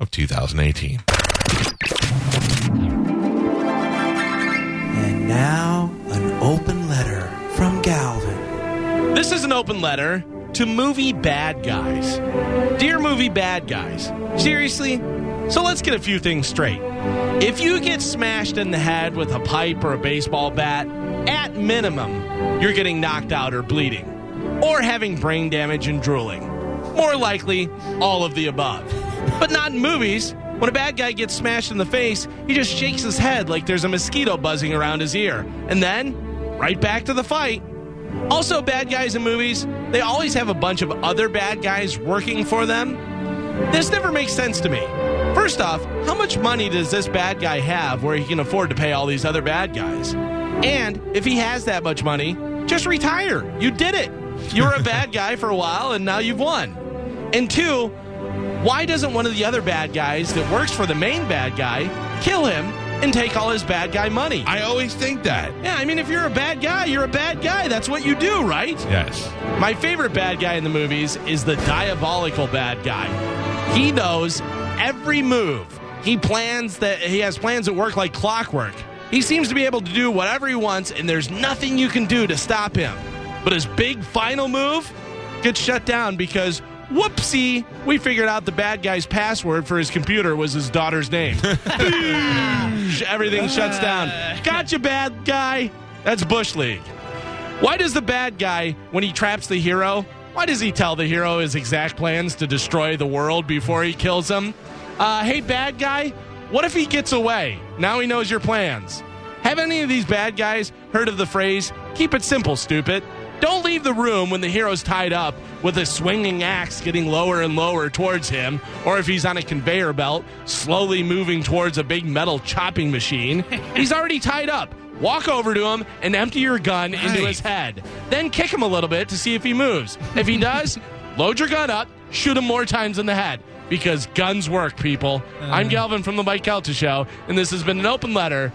Of 2018. And now, an open letter from Galvin. This is an open letter to movie bad guys. Dear movie bad guys, seriously? So let's get a few things straight. If you get smashed in the head with a pipe or a baseball bat, at minimum, you're getting knocked out or bleeding, or having brain damage and drooling. More likely, all of the above. But not in movies. When a bad guy gets smashed in the face, he just shakes his head like there's a mosquito buzzing around his ear. And then, right back to the fight. Also, bad guys in movies, they always have a bunch of other bad guys working for them. This never makes sense to me. First off, how much money does this bad guy have where he can afford to pay all these other bad guys? And if he has that much money, just retire. You did it. You were a bad guy for a while and now you've won. And two, why doesn't one of the other bad guys that works for the main bad guy kill him and take all his bad guy money? I always think that. Yeah, I mean, if you're a bad guy, you're a bad guy. That's what you do, right? Yes. My favorite bad guy in the movies is the diabolical bad guy. He knows every move. He plans that he has plans that work like clockwork. He seems to be able to do whatever he wants, and there's nothing you can do to stop him. But his big final move gets shut down because whoopsie, we figured out the bad guy's password for his computer was his daughter's name. Everything shuts down. Gotcha, bad guy. That's Bush League. Why does the bad guy, when he traps the hero, why does he tell the hero his exact plans to destroy the world before he kills him? Uh, hey, bad guy, what if he gets away? Now he knows your plans. Have any of these bad guys heard of the phrase, keep it simple, stupid? Don't leave the room when the hero's tied up with a swinging axe getting lower and lower towards him, or if he's on a conveyor belt, slowly moving towards a big metal chopping machine. he's already tied up. Walk over to him and empty your gun into his head. Then kick him a little bit to see if he moves. If he does, load your gun up, shoot him more times in the head. Because guns work, people. I'm uh. Galvin from the Mike Calta Show, and this has been an open letter